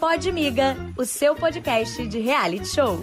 Pode Miga, o seu podcast de reality show.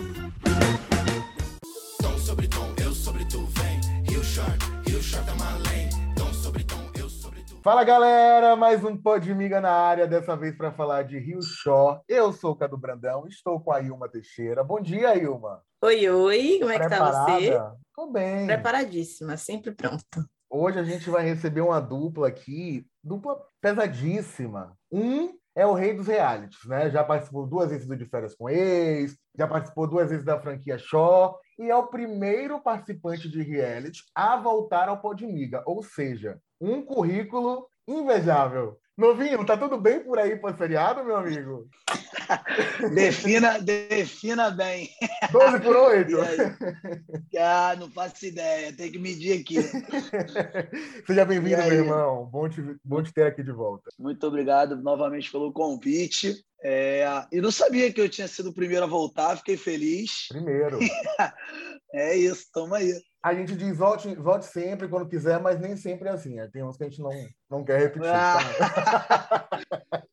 Fala galera, mais um Pode Miga na área, dessa vez para falar de Rio Shore. Eu sou o Cadu Brandão, estou com a Ilma Teixeira. Bom dia, Ilma. Oi, oi, como é que tá você? Tô bem. Preparadíssima, sempre pronta. Hoje a gente vai receber uma dupla aqui, dupla pesadíssima. Um é o rei dos realities, né? Já participou duas vezes do De Férias com Ex, já participou duas vezes da franquia Shaw, e é o primeiro participante de reality a voltar ao Podmiga, ou seja, um currículo invejável. Novinho, tá tudo bem por aí pós-feriado, meu amigo? defina, defina bem. 12 por 8? Ah, não faço ideia, tem que medir aqui. Seja bem-vindo, meu irmão. Bom te, bom te ter aqui de volta. Muito obrigado novamente pelo convite. É, e não sabia que eu tinha sido o primeiro a voltar, fiquei feliz. Primeiro. é isso, tamo aí a gente diz volte, volte sempre quando quiser, mas nem sempre é assim. Né? Tem uns que a gente não, não quer repetir. Ah.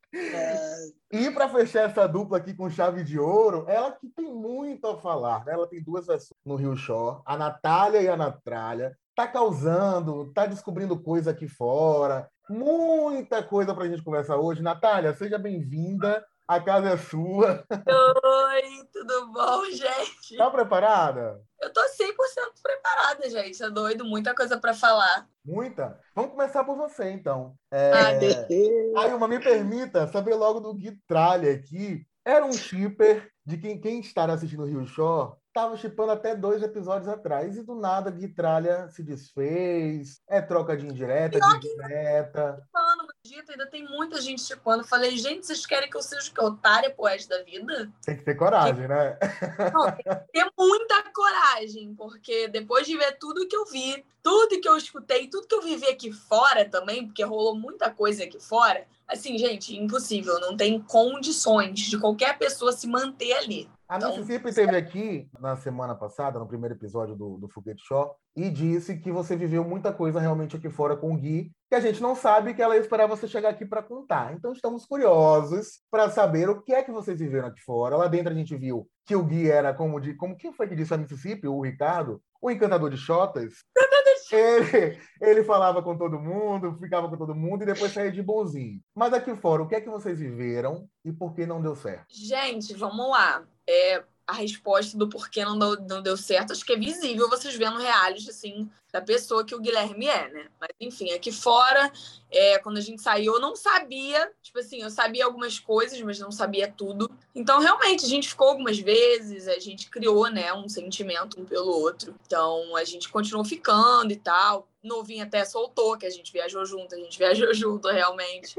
e para fechar essa dupla aqui com chave de ouro, ela que tem muito a falar. Né? Ela tem duas versões no Rio Shore, a Natália e a Natália. Tá causando, tá descobrindo coisa aqui fora. Muita coisa para a gente conversar hoje. Natália, seja bem-vinda. A casa é sua. Oi, tudo bom, gente? Tá preparada? Eu tô 100% preparada, gente. É doido, muita coisa para falar. Muita? Vamos começar por você, então. É... Ah, Aí, uma me permita saber logo do Gui Tralha aqui. Era um shipper de quem, quem está assistindo o Rio Shore Tava chipando até dois episódios atrás e do nada a Guitralha se desfez, é troca de indireta, de indireta. Dito, ainda tem muita gente chipando. Falei, gente, vocês querem que eu seja que otária pro resto da vida? Tem que ter coragem, né? Não, tem que ter muita coragem, porque depois de ver tudo que eu vi, tudo que eu escutei, tudo que eu vivi aqui fora também, porque rolou muita coisa aqui fora, assim, gente, impossível, não tem condições de qualquer pessoa se manter ali. A então, Mississippi esteve aqui na semana passada, no primeiro episódio do, do Foguete Show, e disse que você viveu muita coisa realmente aqui fora com o Gui, que a gente não sabe que ela ia esperar você chegar aqui para contar. Então estamos curiosos para saber o que é que vocês viveram aqui fora. Lá dentro a gente viu que o Gui era como de. Como quem foi que disse a Mississippi? O Ricardo? O encantador de shotas. Ele, ele falava com todo mundo, ficava com todo mundo e depois saía de bonzinho. Mas aqui fora, o que é que vocês viveram e por que não deu certo? Gente, vamos lá. É, a resposta do porquê não deu, não deu certo, acho que é visível vocês vendo reality, assim, da pessoa que o Guilherme é, né? Mas, enfim, aqui fora, é, quando a gente saiu, eu não sabia, tipo assim, eu sabia algumas coisas, mas não sabia tudo. Então, realmente, a gente ficou algumas vezes, a gente criou, né, um sentimento um pelo outro. Então, a gente continuou ficando e tal. Novinho até soltou, que a gente viajou junto, a gente viajou junto, realmente.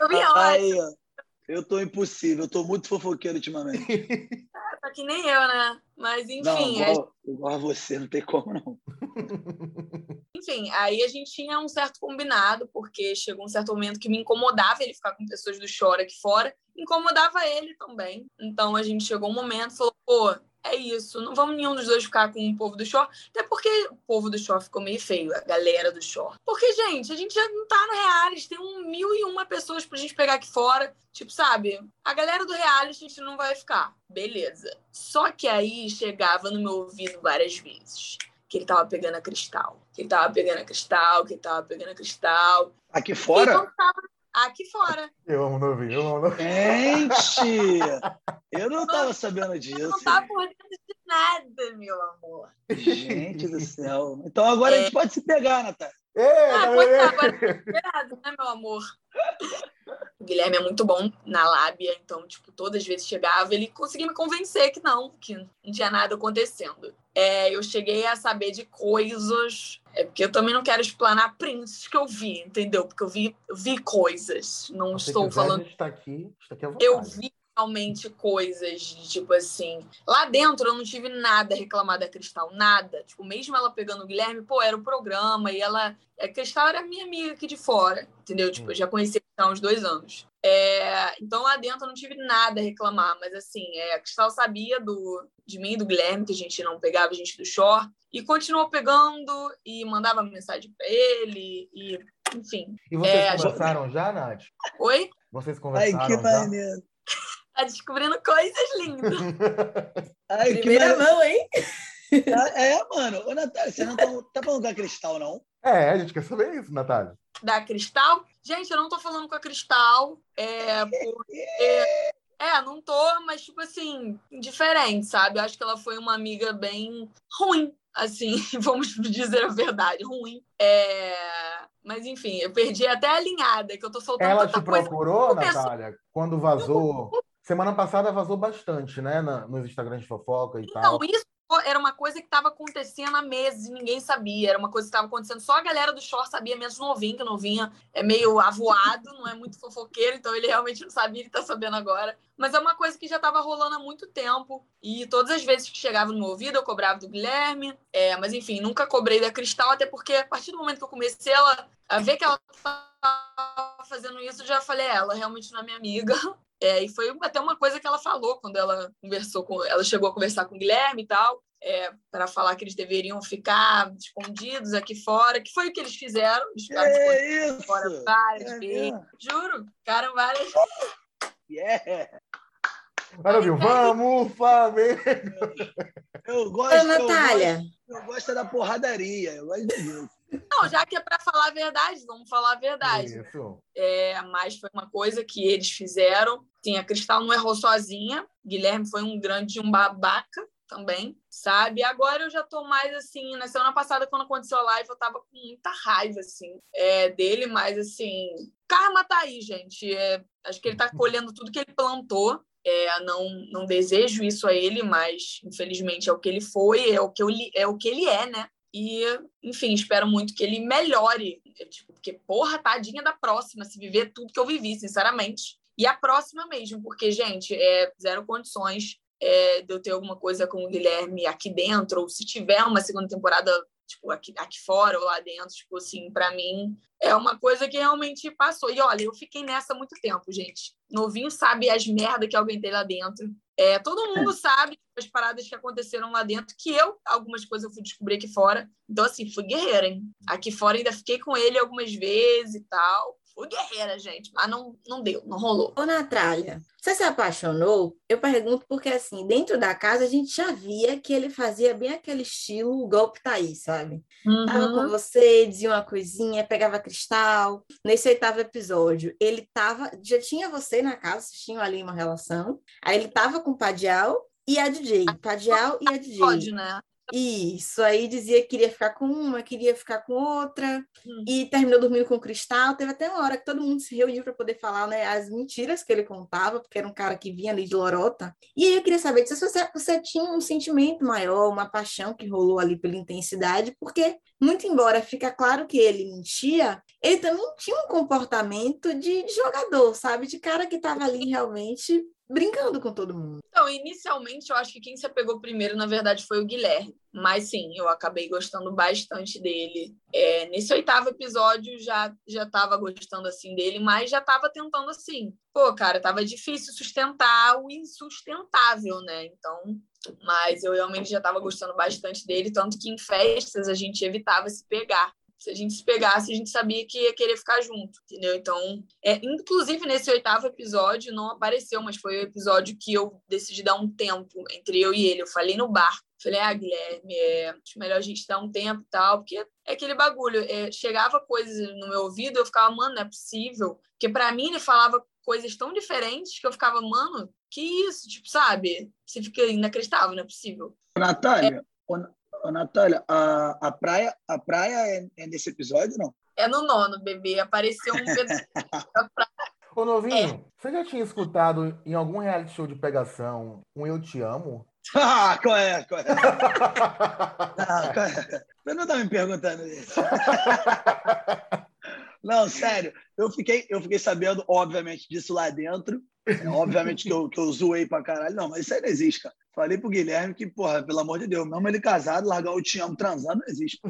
Novinho, olha. Eu tô impossível, eu tô muito fofoqueiro ultimamente. É, tá que nem eu, né? Mas enfim. Não, igual, é... igual a você, não tem como não. enfim, aí a gente tinha um certo combinado, porque chegou um certo momento que me incomodava ele ficar com pessoas do Chora aqui fora, incomodava ele também. Então a gente chegou um momento e falou, pô, é isso, não vamos nenhum dos dois ficar com o povo do shore, até porque o povo do shore ficou meio feio, a galera do shore. Porque, gente, a gente já não tá no reality, tem um mil e uma pessoas pra gente pegar aqui fora. Tipo, sabe, a galera do reality a gente não vai ficar. Beleza. Só que aí chegava no meu ouvido várias vezes que ele tava pegando a cristal, que ele tava pegando a cristal, que ele tava pegando a cristal. Aqui fora? Aqui fora. Eu amo novinho, eu amo novinho. Gente! Eu não estava sabendo disso. Eu não estava por dentro de nada, meu amor. Gente do céu. Então agora é. a gente pode se pegar, Natália. É, ah, pois é, agora tá né, meu amor? O Guilherme é muito bom na lábia, então, tipo, todas as vezes chegava, ele conseguia me convencer que não, que não tinha nada acontecendo. É, eu cheguei a saber de coisas, é porque eu também não quero explanar prints que eu vi, entendeu? Porque eu vi, vi coisas, não Você estou quiser, falando. Está aqui, está aqui eu vi realmente coisas de tipo assim. Lá dentro eu não tive nada a reclamar da Cristal, nada. Tipo, mesmo ela pegando o Guilherme, pô, era o programa e ela. A Cristal era minha amiga aqui de fora, entendeu? Tipo, eu já conheci há uns dois anos. É, então lá dentro eu não tive nada a reclamar, mas assim, é, a Cristal sabia do, de mim e do Guilherme, que a gente não pegava a gente do short, e continuou pegando e mandava mensagem para ele, e enfim. E vocês é, conversaram gente... já, Nath? Oi? Vocês Ai, conversaram que já? Tá descobrindo coisas lindas. Ai, que Primeira mão, hein? É, mano. Ô, Natália, você não tá, tá falando da Cristal, não? É, a gente quer saber isso, Natália. Da Cristal. Gente, eu não tô falando com a Cristal. É, porque. É, não tô, mas, tipo assim, diferente, sabe? Eu acho que ela foi uma amiga bem ruim, assim, vamos dizer a verdade, ruim. É... Mas, enfim, eu perdi até a alinhada, que eu tô soltando Ela te coisa. procurou, começou- Natália, quando vazou. Semana passada vazou bastante, né? na- nos Instagrams de fofoca e tal. Então, isso era uma coisa que estava acontecendo há meses e ninguém sabia. Era uma coisa que estava acontecendo, só a galera do short sabia, menos o novinho, que o novinho é meio avoado, não é muito fofoqueiro, então ele realmente não sabia, ele tá sabendo agora. Mas é uma coisa que já estava rolando há muito tempo. E todas as vezes que chegava no meu ouvido, eu cobrava do Guilherme. É, mas enfim, nunca cobrei da Cristal, até porque a partir do momento que eu comecei ela, a ver que ela estava fazendo isso, eu já falei, "É, ela realmente não é minha amiga. É, e foi até uma coisa que ela falou quando ela conversou com. Ela chegou a conversar com o Guilherme e tal, é, para falar que eles deveriam ficar escondidos aqui fora, que foi o que eles fizeram. Eles ficaram escondidos É aqui fora isso. várias É vezes. mesmo. Juro, ficaram várias. Yeah. Olha, viu? Vamos, Flamengo! Eu gosto, Ô, eu Natália, gosto, eu gosto da porradaria. Eu gosto disso. Não, já que é para falar a verdade, vamos falar a verdade. Isso. É, mas foi uma coisa que eles fizeram. Sim, a Cristal não errou sozinha. Guilherme foi um grande um babaca também, sabe? Agora eu já tô mais assim, na semana passada quando aconteceu a live eu tava com muita raiva assim, é, dele, mas assim, karma tá aí, gente. É, acho que ele tá colhendo tudo que ele plantou. É, não não desejo isso a ele, mas infelizmente é o que ele foi, é o que eu, é o que ele é, né? E, enfim, espero muito que ele melhore. É, Tipo, porque, porra, tadinha da próxima, se viver tudo que eu vivi, sinceramente. E a próxima mesmo, porque, gente, é zero condições é, de eu ter alguma coisa com o Guilherme aqui dentro, ou se tiver uma segunda temporada, tipo, aqui, aqui fora ou lá dentro, tipo assim, pra mim, é uma coisa que realmente passou. E olha, eu fiquei nessa muito tempo, gente. Novinho sabe as merdas que eu aguentei lá dentro. É, todo mundo sabe as paradas que aconteceram lá dentro, que eu, algumas coisas eu fui descobrir aqui fora. Então, assim, fui guerreira, hein? Aqui fora ainda fiquei com ele algumas vezes e tal. Fui guerreira, gente, mas não, não deu, não rolou. ô Natália, você se apaixonou? Eu pergunto porque, assim, dentro da casa a gente já via que ele fazia bem aquele estilo golpe Thaís, sabe? Tava com você, dizia uma coisinha, pegava cristal. Nesse oitavo episódio, ele tava. Já tinha você na casa, vocês tinham ali uma relação. Aí ele tava com o Padial e a DJ. Padial e a DJ. Pode, né? Isso, aí dizia que queria ficar com uma, queria ficar com outra, Hum. e terminou dormindo com o Cristal. Teve até uma hora que todo mundo se reuniu para poder falar né, as mentiras que ele contava, porque era um cara que vinha ali de lorota. E aí eu queria saber se você, você tinha um sentimento maior, uma paixão que rolou ali pela intensidade, porque, muito embora fica claro que ele mentia, ele também tinha um comportamento de, jogador, sabe? De cara que estava ali realmente brincando com todo mundo. Então, inicialmente, eu acho que quem se apegou primeiro, na verdade, foi o Guilherme. Mas sim, eu acabei gostando bastante dele. É, nesse oitavo episódio, já já tava gostando assim dele, mas já tava tentando assim. Pô, cara, tava difícil sustentar o insustentável, né? Então, mas eu realmente já tava gostando bastante dele, tanto que em festas a gente evitava se pegar. Se a gente se pegasse, a gente sabia que ia querer ficar junto, entendeu? Então, é, inclusive nesse oitavo episódio não apareceu, mas foi o episódio que eu decidi dar um tempo entre eu e ele. Eu falei no bar, falei, ah, Guilherme, é, acho melhor a gente dar um tempo e tal, porque é aquele bagulho. é, chegava coisas no meu ouvido, eu ficava, mano, não é possível. Porque para mim ele falava coisas tão diferentes que eu ficava, mano, que isso, tipo, sabe? Você fica inacreditável, não é possível. Natália, ô, ô, Natália, a, a praia, a praia é, é nesse episódio, não? É no nono, bebê. Apareceu um pedaço da praia. Ô, Novinho, você já tinha escutado em algum reality show de pegação um Eu Te Amo? Ah, qual é? Qual é? Não, qual é? Você não tá me perguntando isso. Não, sério. Eu fiquei, eu fiquei sabendo, obviamente, disso lá dentro. É, obviamente que eu, que eu zoei pra caralho. Não, mas isso aí não existe, cara. Falei pro Guilherme que, porra, pelo amor de Deus, mesmo ele casado, largar o amo transando, não existe.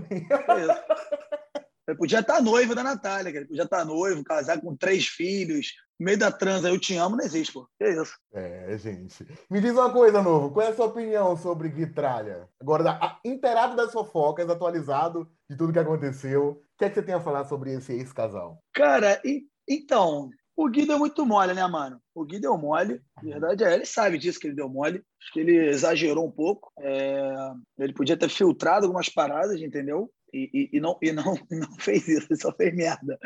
Ele podia estar noivo da Natália, cara. Ele podia estar noivo, casar com três filhos, meio da transa, eu te amo, não existe, pô. Que isso? É, gente. Me diz uma coisa, Novo. Qual é a sua opinião sobre Guitralha? Agora, inteirado das fofocas, atualizado de tudo que aconteceu. O que é que você tem a falar sobre esse ex-casal? Cara, e- então, O Gui deu muito mole, né, mano? O Gui deu mole. A verdade é, ele sabe disso que ele deu mole. Acho que ele exagerou um pouco. É... Ele podia ter filtrado algumas paradas, entendeu? E, e, e, não, e não, não fez isso, ele só fez merda.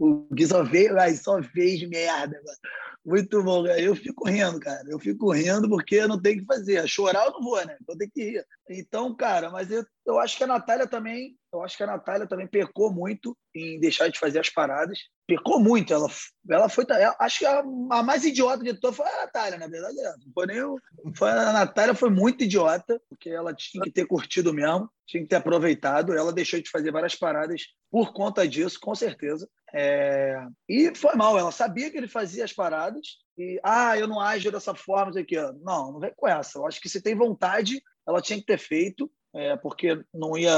O Gui só veio, ai, só fez merda, mano. Muito bom, cara. Eu fico rindo, cara. Eu fico rindo porque eu não tenho que fazer. Chorar eu não vou, né? Eu tenho que rir. Então, cara, mas eu, eu acho que a Natália também, eu acho que a Natália também pecou muito em deixar de fazer as paradas. Pecou muito. Ela, ela foi. Ela, acho que a, a, mais idiota de todas foi a Natália, na verdade. É. Não foi nem o, foi a Natália foi muito idiota, porque ela tinha que ter curtido mesmo, tinha que ter aproveitado. Ela deixou de fazer várias paradas por conta disso, com certeza. É... E foi mal, ela sabia que ele fazia as paradas e, ah, eu não ajo dessa forma, isso aqui. Não, não vem com essa. Eu acho que se tem vontade, ela tinha que ter feito, é, porque não ia,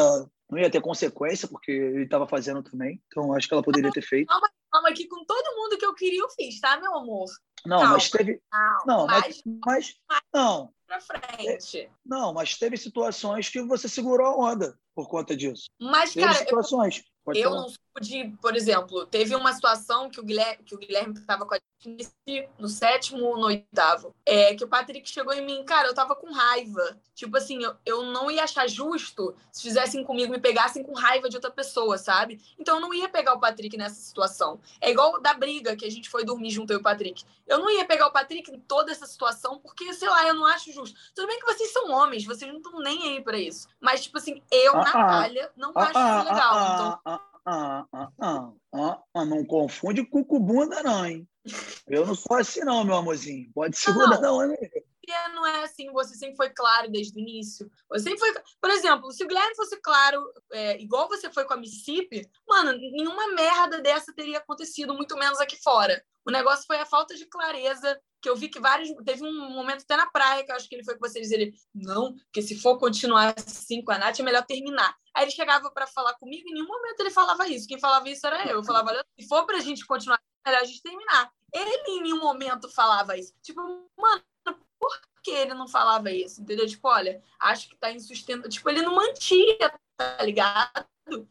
não ia ter consequência, porque ele estava fazendo também. Então, acho que ela poderia ter feito. Calma, calma aqui, com todo mundo que eu queria, eu fiz, tá, meu amor? Não, calma, mas teve. Calma, não, mas, mas, mas não. Frente. Não, mas teve situações que você segurou a onda por conta disso. Mas, teve cara. situações. Eu... Pode eu falar. não pude, por exemplo, teve uma situação que o Guilherme que o Guilherme estava com a gente no sétimo ou no oitavo, é que o Patrick chegou em mim, cara, eu tava com raiva. Tipo assim, eu, eu não ia achar justo se fizessem comigo, me pegassem com raiva de outra pessoa, sabe? Então eu não ia pegar o Patrick nessa situação. É igual da briga que a gente foi dormir junto eu e o Patrick. Eu não ia pegar o Patrick em toda essa situação porque, sei lá, eu não acho justo. Tudo bem que vocês são homens, vocês não estão nem aí para isso. Mas, tipo assim, eu, ah, Natália, não ah, acho ah, isso legal. Ah, então ah, ah, ah, ah, ah, não confunde com cucubunda, não, hein? Eu não sou assim, não, meu amorzinho. Pode segurar, não, não, né? não é assim, você sempre foi claro desde o início. Você sempre foi. Por exemplo, se o Guilherme fosse claro, é, igual você foi com a Mississippi, mano, nenhuma merda dessa teria acontecido, muito menos aqui fora. O negócio foi a falta de clareza, que eu vi que vários. Teve um momento até na praia que eu acho que ele foi com vocês ele, não, porque se for continuar assim com a Nath, é melhor terminar. Aí ele chegava para falar comigo, em nenhum momento ele falava isso. Quem falava isso era eu. Eu falava, se for pra gente continuar, é melhor a gente terminar. Ele em nenhum momento falava isso. Tipo, mano, por que ele não falava isso? Entendeu? Tipo, olha, acho que tá insustento. Tipo, ele não mantinha, tá ligado?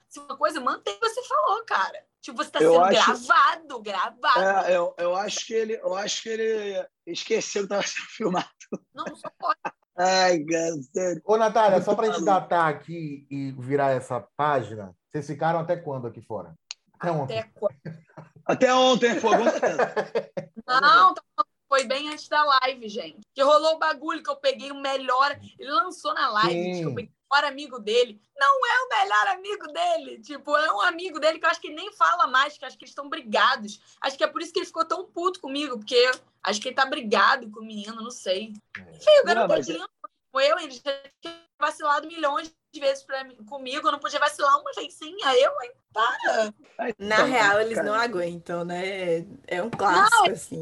Se uma coisa, mantém você falou, cara. Tipo, você está sendo acho... gravado, gravado. É, eu, eu, acho que ele, eu acho que ele esqueceu que estava sendo filmado. Não, só pode. Ai, cara, sério. Ô, Natália, só para a gente datar aqui e virar essa página, vocês ficaram até quando aqui fora? Até ontem. Até, quando? até ontem, foi Não, foi bem antes da live, gente. Que rolou o bagulho que eu peguei o melhor. Ele lançou na live, Sim. eu peguei melhor amigo dele. Não é o melhor amigo dele. Tipo, é um amigo dele que eu acho que nem fala mais, que acho que eles estão brigados. Acho que é por isso que ele ficou tão puto comigo, porque acho que ele tá brigado com o menino, não sei. É. Enfim, o garoto é lindo. Eu, ele já tinha vacilado milhões de vezes pra mim, comigo, eu não podia vacilar uma vezinha, eu, hein? Para! Na então, real, eles cara. não aguentam, né? É um clássico, não, é assim.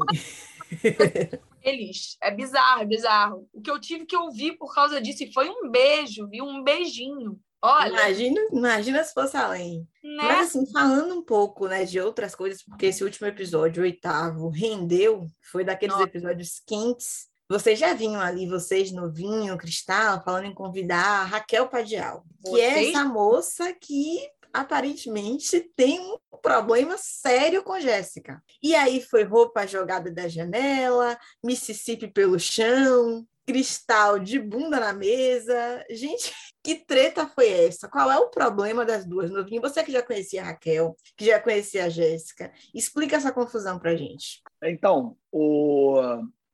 Eles. É bizarro, é bizarro. O que eu tive que ouvir por causa disso foi um beijo, viu? Um beijinho. Olha. Imagina, imagina se fosse além. Né? Mas assim, falando um pouco, né, de outras coisas, porque esse último episódio, o oitavo, rendeu, foi daqueles Nossa. episódios quentes. Vocês já vinham ali, vocês novinho, Cristal, falando em convidar a Raquel Padial, que vocês... é essa moça que aparentemente tem um problema sério com Jéssica. E aí foi roupa jogada da janela, Mississippi pelo chão, cristal de bunda na mesa. Gente, que treta foi essa? Qual é o problema das duas, Novinho? Você que já conhecia a Raquel, que já conhecia a Jéssica, explica essa confusão pra gente. Então, o...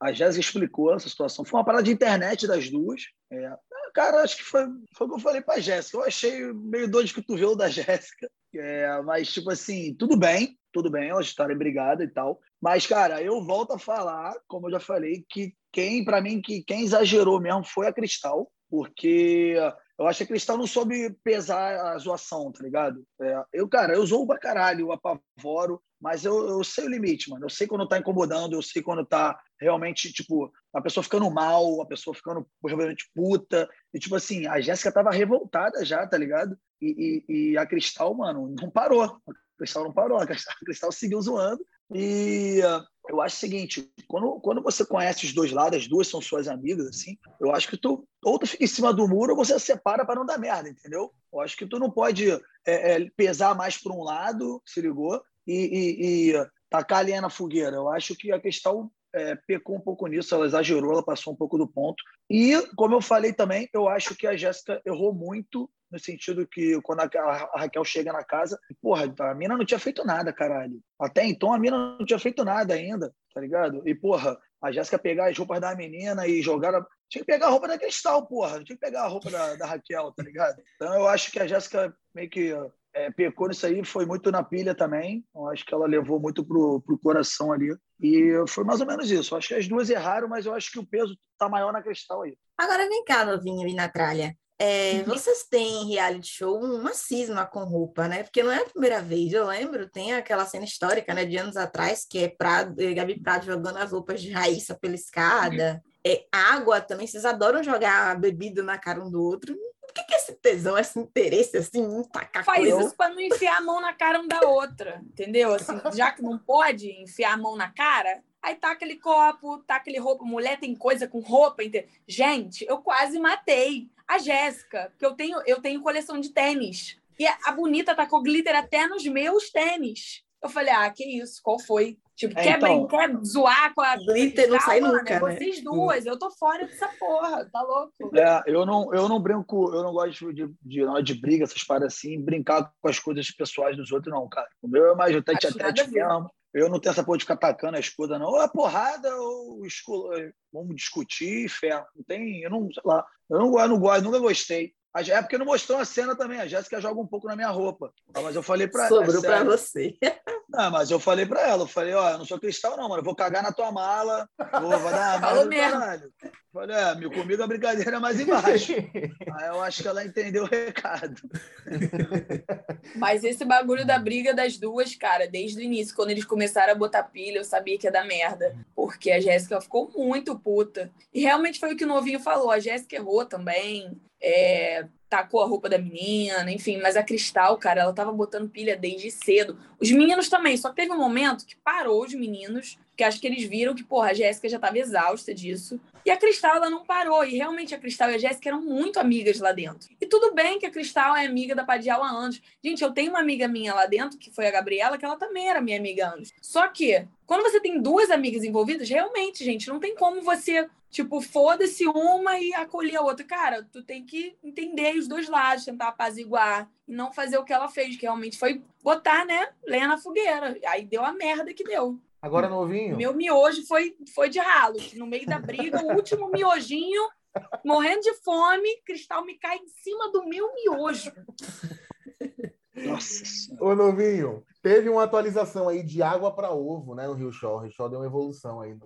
a Jéssica explicou essa situação. Foi uma parada de internet das duas. É, Cara, acho que foi, foi o que eu falei pra Jéssica. Eu achei meio dor de cotovelo da Jéssica. É, mas, tipo assim, tudo bem, tudo bem, elas estarem brigadas e tal. Mas, cara, eu volto a falar, como eu já falei, que quem, para mim, que quem exagerou mesmo foi a Cristal, porque eu acho que a Cristal não soube pesar a zoação, tá ligado? É, eu, cara, eu zoo pra caralho, eu apavoro, mas eu, eu sei o limite, mano. Eu sei quando tá incomodando, eu sei quando tá realmente, tipo, a pessoa ficando mal, a pessoa ficando realmente puta. E, tipo assim, a Jéssica tava revoltada já, tá ligado? E, e, e, a Cristal, mano, não parou. A Cristal não parou, a Cristal, a Cristal seguiu zoando. E uh, eu acho o seguinte, quando, quando você conhece os dois lados, as duas são suas amigas, assim, eu acho que tu ou tu fica em cima do muro ou você separa para não dar merda, entendeu? Eu acho que tu não pode é, é, pesar mais para um lado, se ligou, e, e, e, tacar a linha na fogueira. Eu acho que a questão é, pecou um pouco nisso, ela exagerou, ela passou um pouco do ponto. E, como eu falei também, eu acho que a Jéssica errou muito no sentido que quando a, Raquel chega na casa, porra, a mina não tinha feito nada, caralho. Até então a mina não tinha feito nada ainda, tá ligado? E, porra, a Jéssica pegar as roupas da menina e jogar. Tinha que pegar a roupa da Cristal, porra. Tinha que pegar a roupa da, da Raquel, tá ligado? Então eu acho que a Jéssica meio que é, pecou nisso aí, foi muito na pilha também. Eu acho que ela levou muito pro, pro coração ali. E foi mais ou menos isso. Eu acho que as duas erraram, mas eu acho que o peso tá maior na Cristal aí. Agora vem cá, novinho e Natália. É, vocês têm reality show uma cisma com roupa, né? Porque não é a primeira vez, eu lembro, tem aquela cena histórica, né, de anos atrás, que é Prado, é Gabi Prado jogando as roupas de Raíssa pela escada. É, água também, vocês adoram jogar bebida na cara um do outro. Que, que esse tesão, esse interesse, assim, em tacar Faz coisa? isso para não enfiar a mão na cara um da outra, entendeu? Assim, já que não pode enfiar a mão na cara, Aí tá aquele copo, tá aquele roupa. Mulher tem coisa com roupa. Inteira. Gente, eu quase matei a Jéssica, porque eu tenho, eu tenho coleção de tênis. E a bonita tá com glitter até nos meus tênis. Eu falei, ah, que isso? Qual foi? Tipo, é, quer, então, quer zoar com a glitter? Não sai nunca, né? Vocês duas, eu tô fora dessa porra, tá louco? É, eu não, eu não brinco, eu não gosto de, de, de, de briga, essas paradas assim, brincar com as coisas pessoais dos outros, não, cara. O meu é mais o tete a tete mesmo. Eu não tenho essa porra de ficar atacando a escuda, não. Ou é porrada, ou escudo. vamos discutir, fé. Não tem, eu não, sei lá. Eu não, eu não gosto, nunca gostei. É porque não mostrou a cena também. A Jéssica joga um pouco na minha roupa. Mas eu falei para ela. Sobrou é para você. Não, mas eu falei para ela. Eu falei, ó, eu não sou cristal, não, mano. Eu vou cagar na tua mala. Vou, vai dar uma mala caralho. Falei, é, meu comigo a brincadeira é mais embaixo. Aí eu acho que ela entendeu o recado. Mas esse bagulho da briga das duas, cara, desde o início, quando eles começaram a botar pilha, eu sabia que ia dar merda. Porque a Jéssica ficou muito puta. E realmente foi o que o novinho falou. A Jéssica errou também é, tacou a roupa da menina, enfim, mas a Cristal, cara, ela tava botando pilha desde cedo. Os meninos também, só que teve um momento que parou os meninos, que acho que eles viram que, porra, a Jéssica já tava exausta disso. E a Cristal, ela não parou. E realmente a Cristal e a Jéssica eram muito amigas lá dentro. E tudo bem que a Cristal é amiga da Padial há anos. Gente, eu tenho uma amiga minha lá dentro, que foi a Gabriela, que ela também era minha amiga há anos. Só que, quando você tem duas amigas envolvidas, realmente, gente, não tem como você Tipo, foda-se uma e acolher a outra. Cara, tu tem que entender os dois lados, tentar apaziguar e não fazer o que ela fez, que realmente foi botar, né, lenha na fogueira. Aí deu a merda que deu. Agora, novinho. Meu miojo foi, foi de ralo. No meio da briga, o último miojinho, morrendo de fome, Cristal me cai em cima do meu miojo. Nossa. Ô, novinho, teve uma atualização aí de água para ovo, né, no Rio Show. O Rio Show deu uma evolução aí no.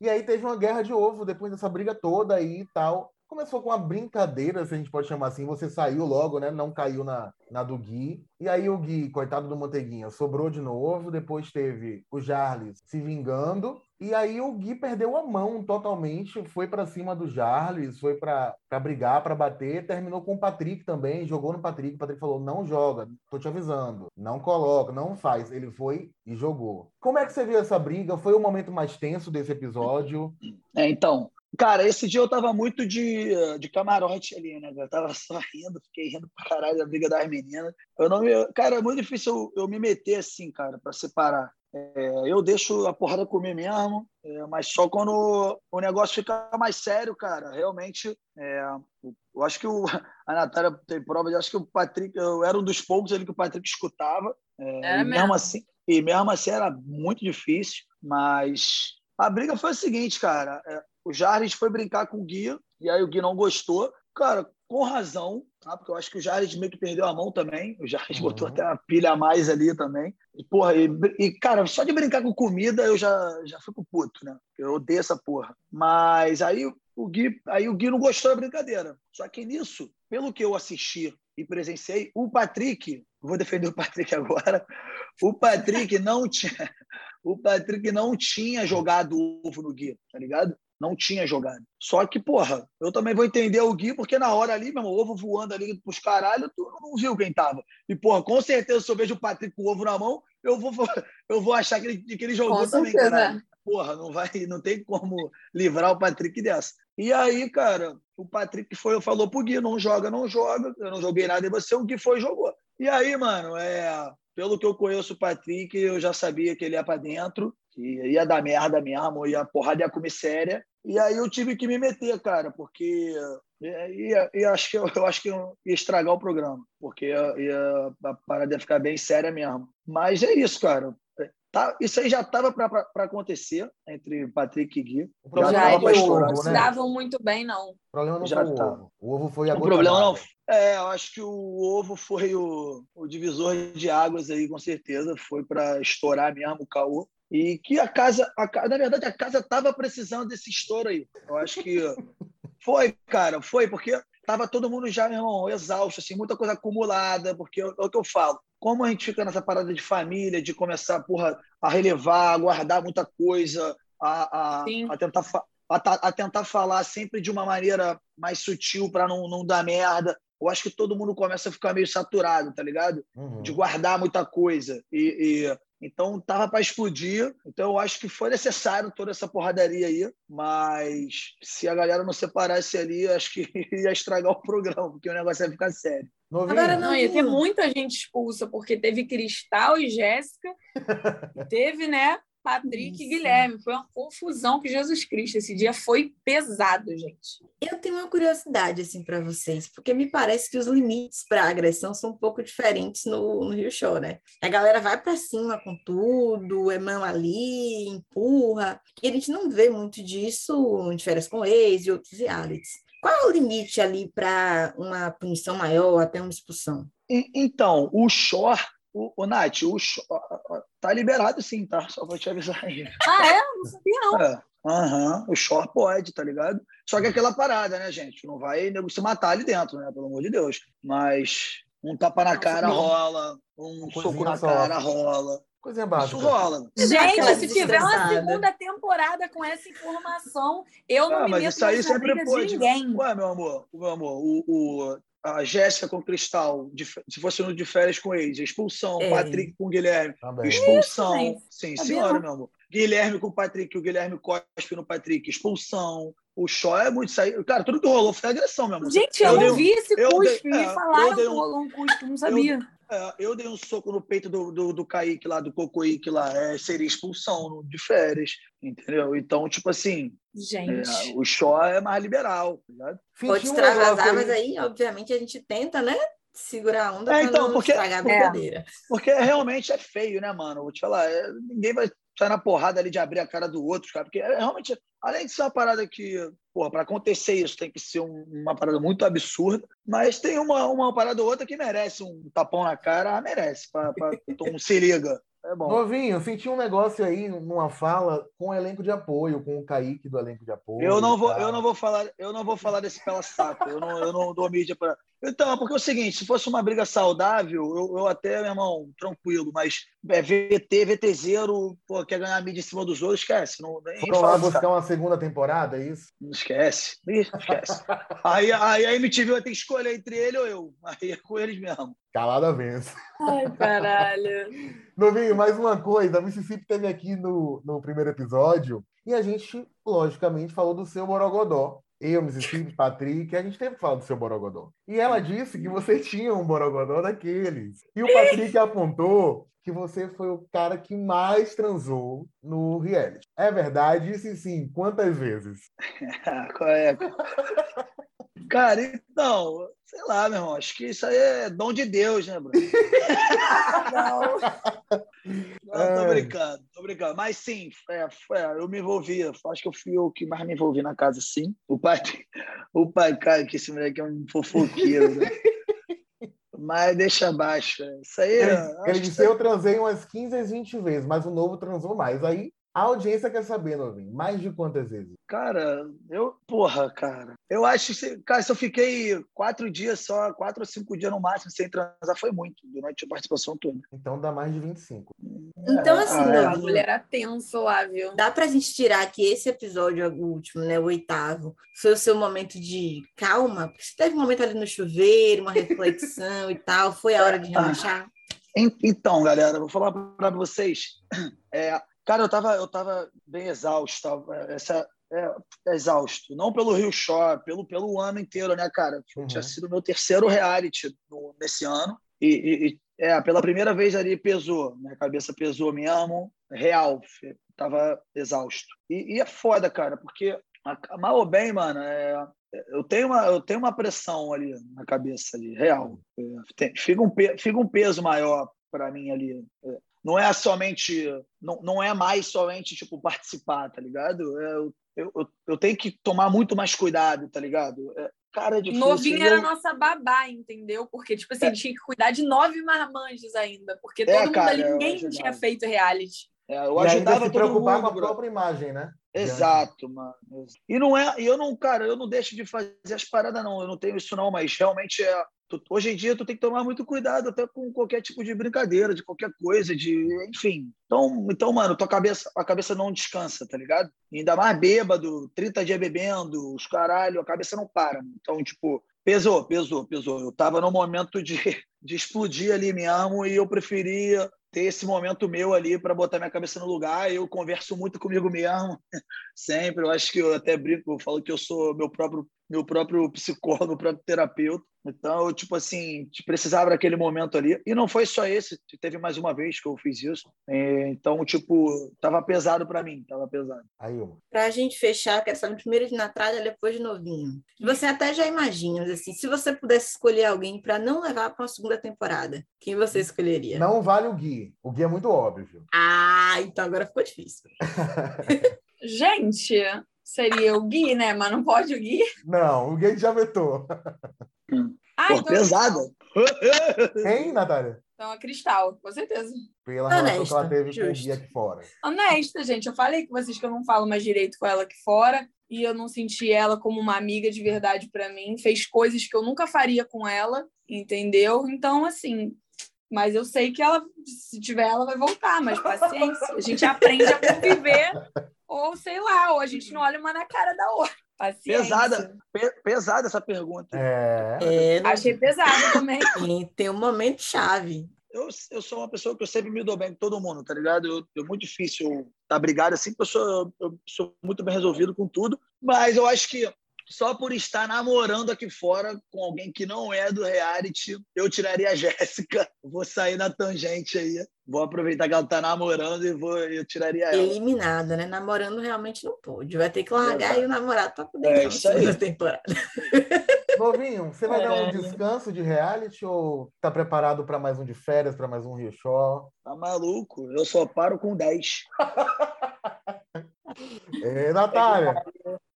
E aí teve uma guerra de ovo depois dessa briga toda aí e tal. Começou com uma brincadeira, se a gente pode chamar assim. Você saiu logo, né? Não caiu na, na do Gui. E aí o Gui, coitado do Manteiguinha, sobrou de novo. Depois teve o Jarles se vingando. E aí o Gui perdeu a mão totalmente, foi para cima do Jarles, foi para brigar, para bater, terminou com o Patrick também, jogou no Patrick, o Patrick falou: "Não joga, tô te avisando, não coloca, não faz". Ele foi e jogou. Como é que você viu essa briga? Foi o momento mais tenso desse episódio? É, então, Cara, esse dia eu tava muito de, de camarote ali, né? Eu tava só rindo, fiquei rindo pra caralho da briga das meninas. Eu não me, cara, é muito difícil eu, eu me meter assim, cara, para separar. É, eu deixo a porrada comer mesmo, é, mas só quando o negócio fica mais sério, cara. Realmente, é, eu acho que o, a Natália tem prova, eu acho que o Patrick, eu era um dos poucos ali que o Patrick escutava. É, e mesmo, mesmo assim, e mesmo assim era muito difícil, mas a briga foi a seguinte, cara. É, o Jarvis foi brincar com o Gui, e aí o Gui não gostou. Cara, com razão, tá? porque eu acho que o Jared meio que perdeu a mão também. O Jared uhum. botou até uma pilha a mais ali também. E, porra, e, e, cara, só de brincar com comida eu já, já fico puto, né? Eu odeio essa porra. Mas aí o Gui, aí o Gui não gostou da brincadeira. Só que nisso, pelo que eu assisti e presenciei, o Patrick, vou defender o Patrick agora, o Patrick não tinha, o Patrick não tinha jogado ovo no Gui, tá ligado? Não tinha jogado. Só que, porra, eu também vou entender o Gui, porque na hora ali, meu irmão, ovo voando ali pros caralho, tu não viu quem tava. E, porra, com certeza, se eu vejo o Patrick com o ovo na mão, eu vou, eu vou achar que ele, que ele jogou com também, certeza. caralho. Porra, não vai, não tem como livrar o Patrick dessa. E aí, cara, o Patrick foi, falou pro Gui, não joga, não joga, eu não joguei nada em você, o Gui foi e jogou. E aí, mano, é, pelo que eu conheço o Patrick, eu já sabia que ele ia para dentro, que ia dar merda mesmo, ia, a porrada ia comer séria. E aí eu tive que me meter, cara, porque ia, ia, acho que eu, eu, acho que eu ia estragar o programa, porque ia, ia, a parada ia ficar bem séria mesmo. Mas é isso, cara. Tá, isso aí já estava para acontecer entre Patrick e Gui. Já, já eles não se davam muito bem, não. O problema não já foi o ovo. O ovo foi a O problema não é, eu acho que o ovo foi o, o divisor de águas aí, com certeza. Foi para estourar mesmo o caô. E que a casa, a, na verdade, a casa estava precisando desse estouro aí. Eu acho que foi, cara, foi, porque tava todo mundo já, meu irmão, exausto, assim, muita coisa acumulada, porque é o que eu falo como a gente fica nessa parada de família, de começar porra, a relevar, a guardar muita coisa, a, a, a tentar, a, a, tentar falar sempre de uma maneira mais sutil para não, não dar merda. Eu acho que todo mundo começa a ficar meio saturado, tá ligado? Uhum. De guardar muita coisa. E, e então tava para explodir. Então eu acho que foi necessário toda essa porradaria aí, mas se a galera não separasse ali, acho que ia estragar o programa, porque o negócio ia ficar sério. Novinho. Agora não, ia ter muita gente expulsa, porque teve Cristal e Jéssica, teve, né, Patrick Isso. e Guilherme. Foi uma confusão que Jesus Cristo. Esse dia foi pesado, gente. Eu tenho uma curiosidade assim para vocês, porque me parece que os limites para agressão são um pouco diferentes no, no Rio Show, né? A galera vai para cima com tudo, é mão ali, empurra. E a gente não vê muito disso em Férias com Ex e outros realities. Qual é o limite ali para uma punição maior, até uma expulsão? Então, o Shore, o, o Nath, o tá liberado sim, tá? Só vou te avisar aí. Ah, é? Não sabia, não. É. Uhum. O Shore pode, tá ligado? Só que aquela parada, né, gente? Não vai se matar ali dentro, né? Pelo amor de Deus. Mas um tapa na cara rola, um soco na cara rola. Coisinha básica. Isso rola. Gente, se tiver uma segunda temporada com essa informação, eu não ah, me mas meto isso aí sempre pode. de ninguém. Ué, meu amor, meu amor, o, o a Jéssica com Cristal, de, se fosse no de férias com eles, expulsão, é. Patrick com Guilherme, Também. expulsão. Isso, Sim, senhora, meu amor. Guilherme com o Patrick, o Guilherme cospe no Patrick, expulsão. O show é muito sair. Cara, tudo que rolou foi agressão, meu amor. Gente, eu, eu não vi esse cuspe. Me é, falaram que rolou um cuspe, não sabia. Eu, eu dei um soco no peito do, do, do Kaique lá, do Cocoíque lá, é, seria expulsão de férias, entendeu? Então, tipo assim, gente. É, o show é mais liberal. Tá Pode extravasar, mas aí, obviamente, a gente tenta, né? Segurar a onda é, então, porque, estragar a brincadeira. Porque realmente é feio, né, mano? Vou te falar, é, ninguém vai sai na porrada ali de abrir a cara do outro, cara, porque é, realmente, além de ser uma parada que, porra, para acontecer isso tem que ser um, uma parada muito absurda, mas tem uma, uma parada ou outra que merece um tapão na cara, merece, para um se liga. É bom. Novinho, senti um negócio aí numa fala com o elenco de apoio, com o Kaique do elenco de apoio. Eu não vou, eu não vou falar, eu não vou falar desse pela saco. Eu não, eu não dou mídia para. Então, porque é o seguinte, se fosse uma briga saudável, eu, eu até, meu irmão, tranquilo, mas é, VT, VTZero, pô, quer ganhar mídia em cima dos outros, esquece. Não, nem Foram lá buscar uma segunda temporada, é isso? Não esquece. esquece. aí, aí a MTV vai ter que escolher entre ele ou eu. Aí é com eles mesmo. Calada vence. Ai, caralho. Novinho, mais uma coisa. A Mississippi teve aqui no, no primeiro episódio e a gente, logicamente, falou do seu Borogodó eu, Mississippi, Patrick, a gente teve que falar do seu Borogodó. E ela disse que você tinha um Borogodó daqueles. E o Patrick apontou que você foi o cara que mais transou no reality. É verdade? Sim, sim. Quantas vezes? Qual é? Cara, então, sei lá, meu irmão, acho que isso aí é dom de Deus, né, Bruno? não. não, tô é. brincando, tô brincando. Mas sim, é, é, eu me envolvi, acho que eu fui o que mais me envolvi na casa, sim. O pai, o pai, cara, que esse moleque é um fofoqueiro, né? Mas deixa abaixo. Isso aí. Ele, ele disse: eu transei umas 15 20 vezes, mas o novo transou mais. Aí a audiência quer saber, Novinho, mais de quantas vezes? Cara, eu, porra, cara. Eu acho que, cara, se eu fiquei quatro dias só, quatro ou cinco dias no máximo sem transar, foi muito, durante a participação toda. Então dá mais de 25. Então, assim, ah, é. a mulher era tenso lá, viu? Dá pra gente tirar que esse episódio, o último, né, o oitavo, foi o seu momento de calma? Porque você teve um momento ali no chuveiro, uma reflexão e tal, foi a hora de relaxar? Então, galera, vou falar para vocês. É, Cara, eu estava eu tava bem exausto, essa, é, é, exausto. Não pelo Rio Show, pelo, pelo ano inteiro, né, cara? Uhum. Tinha sido meu terceiro reality no, nesse ano. E, e, É, pela primeira vez ali pesou. Minha cabeça pesou mesmo, real. Tava exausto. E, e é foda, cara, porque mal ou bem, mano, é, eu tenho uma eu tenho uma pressão ali na cabeça ali real é, tem, fica um fica um peso maior para mim ali é, não é somente não, não é mais somente tipo participar tá ligado é, eu, eu, eu tenho que tomar muito mais cuidado tá ligado é, cara é difícil novinho era nossa babá entendeu porque tipo assim é. tinha que cuidar de nove marmanjos ainda porque é, todo mundo cara, ali ninguém tinha feito reality eu e ajudava ainda se preocupar com a própria imagem né Exato, mano. E não é, e eu não, cara, eu não deixo de fazer as paradas, não. Eu não tenho isso, não, mas realmente é. Tu, hoje em dia tu tem que tomar muito cuidado até com qualquer tipo de brincadeira, de qualquer coisa, de enfim. Então, então mano, tua cabeça, a cabeça não descansa, tá ligado? E ainda mais bêbado, 30 dias bebendo, os caralho, a cabeça não para. Então, tipo, pesou, pesou, pesou. Eu tava no momento de, de explodir ali mesmo e eu preferia ter esse momento meu ali para botar minha cabeça no lugar. Eu converso muito comigo mesmo, sempre. Eu acho que eu até brinco, eu falo que eu sou meu próprio meu próprio psicólogo, meu próprio terapeuta. Então, eu, tipo assim, precisava daquele momento ali. E não foi só esse, teve mais uma vez que eu fiz isso. É, então, tipo, tava pesado para mim, tava pesado. Aí, Pra gente fechar, quero saber primeiro de Natália, depois de novinho. Você até já imagina, assim, se você pudesse escolher alguém para não levar para uma segunda temporada, quem você escolheria? Não vale o Gui. O Gui é muito óbvio. Ah, então agora ficou difícil. gente, seria o Gui, né? Mas não pode o Gui? Não, o Gui já vetou. Ah, Pô, então pesada. Quem, Natália? Então, a Cristal, com certeza. Pela Honesta, relação que ela teve justo. com o Gui aqui fora. Honesta, gente. Eu falei com vocês que eu não falo mais direito com ela aqui fora. E eu não senti ela como uma amiga de verdade para mim. Fez coisas que eu nunca faria com ela, entendeu? Então, assim, mas eu sei que ela, se tiver, ela vai voltar, mas paciência. A gente aprende a conviver, ou sei lá, ou a gente não olha uma na cara da outra. Paciência. Pesada, pe pesada essa pergunta. É. é Achei pesada também. Tem um momento chave. Eu, eu sou uma pessoa que eu sempre me dou bem com todo mundo, tá ligado? Eu, é muito difícil estar tá brigado assim, porque eu sou, eu sou muito bem resolvido com tudo. Mas eu acho que só por estar namorando aqui fora com alguém que não é do reality, eu tiraria a Jéssica. Vou sair na tangente aí. Vou aproveitar que ela tá namorando e vou, eu tiraria ela. Eliminada, né? Namorando realmente não pode. Vai ter que largar é, e o namorado para poder é, isso aí. temporada. Novinho, você vai é. dar um descanso de reality ou tá preparado para mais um de férias, para mais um Rio Show? Tá maluco? Eu só paro com 10. é, Natália,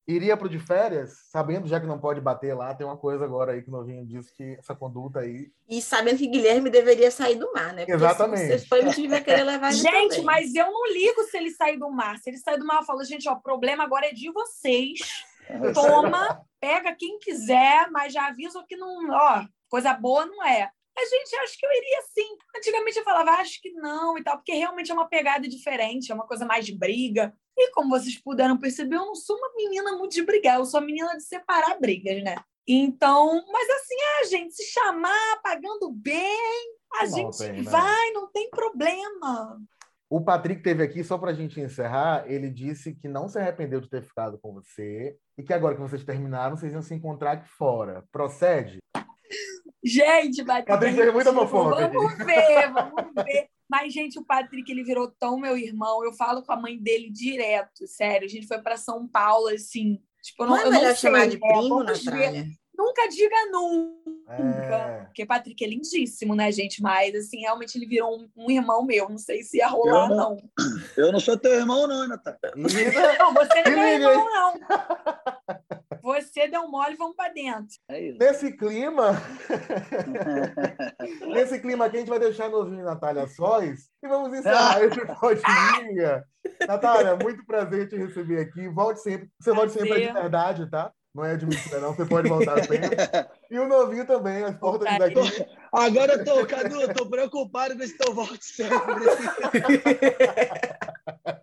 iria para o de férias, sabendo já que não pode bater lá, tem uma coisa agora aí que o Novinho disse que essa conduta aí. E sabendo que Guilherme deveria sair do mar, né? Porque Exatamente. Se foi, gente vai querer levar ele Gente, também. mas eu não ligo se ele sair do mar. Se ele sair do mar, eu falo, gente, ó, o problema agora é de vocês. Toma, pega quem quiser, mas já aviso que não, ó, coisa boa não é. A gente acha que eu iria sim. Antigamente eu falava, acho que não e tal, porque realmente é uma pegada diferente, é uma coisa mais de briga. E como vocês puderam perceber, eu não sou uma menina muito de brigar, eu sou a menina de separar brigas, né? Então, mas assim, a gente se chamar pagando bem, a não gente né? vai, não tem problema. O Patrick teve aqui, só para a gente encerrar, ele disse que não se arrependeu de ter ficado com você e que agora que vocês terminaram, vocês iam se encontrar aqui fora. Procede? Gente, Patrick é muito fofoca. Vamos ver, vamos ver. Mas, gente, o Patrick, ele virou tão meu irmão. Eu falo com a mãe dele direto, sério. A gente foi para São Paulo, assim. Tipo, não, não é melhor chamar de é, primo, Natália? Nunca diga nunca. É. Porque Patrick é lindíssimo, né, gente? Mas, assim, realmente ele virou um, um irmão meu. Não sei se ia rolar, eu não, não. Eu não sou teu irmão, não, Natália. Não, você não é meu irmão, não. Você deu mole, vamos para dentro. É nesse clima, nesse clima aqui, a gente vai deixar novinho Natália Sóis e vamos encerrar esse podinha. Natália, muito prazer te receber aqui. Volte sempre. Você volte sempre de verdade, tá? Não é de mentira, não. Você pode voltar sempre. E o novinho também, as portas daqui. Agora eu tô, Cadu, eu tô preocupado com esse teu volte sempre.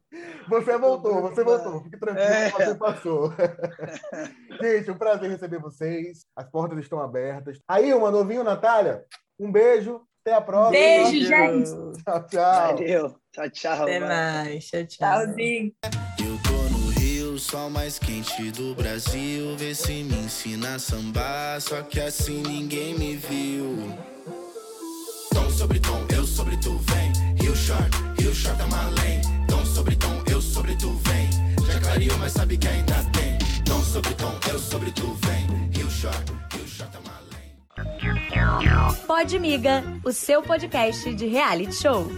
Você voltou, você voltou. Fique tranquilo, é. você passou. Gente, um prazer receber vocês. As portas estão abertas. Aí, uma novinho, Natália. Um beijo. Até a próxima. Beijo, gente. Tchau, tchau. Valeu. Tchau, tchau. Até mais. Tchau, tchau. Tchauzinho. Rio, sol mais quente do Brasil. Vê se me ensina a sambar. Só que assim ninguém me viu. Então sobre tom, eu sobre tu, vem. Rio Short, Rio Short é uma lane. Tom sobre tom, eu sobre tu, vem. Já clareou, mas sabe que ainda tem. Tom sobre tom, eu sobre tu, vem. Rio Short, Rio Short é uma lane. Pode Miga, o seu podcast de reality show.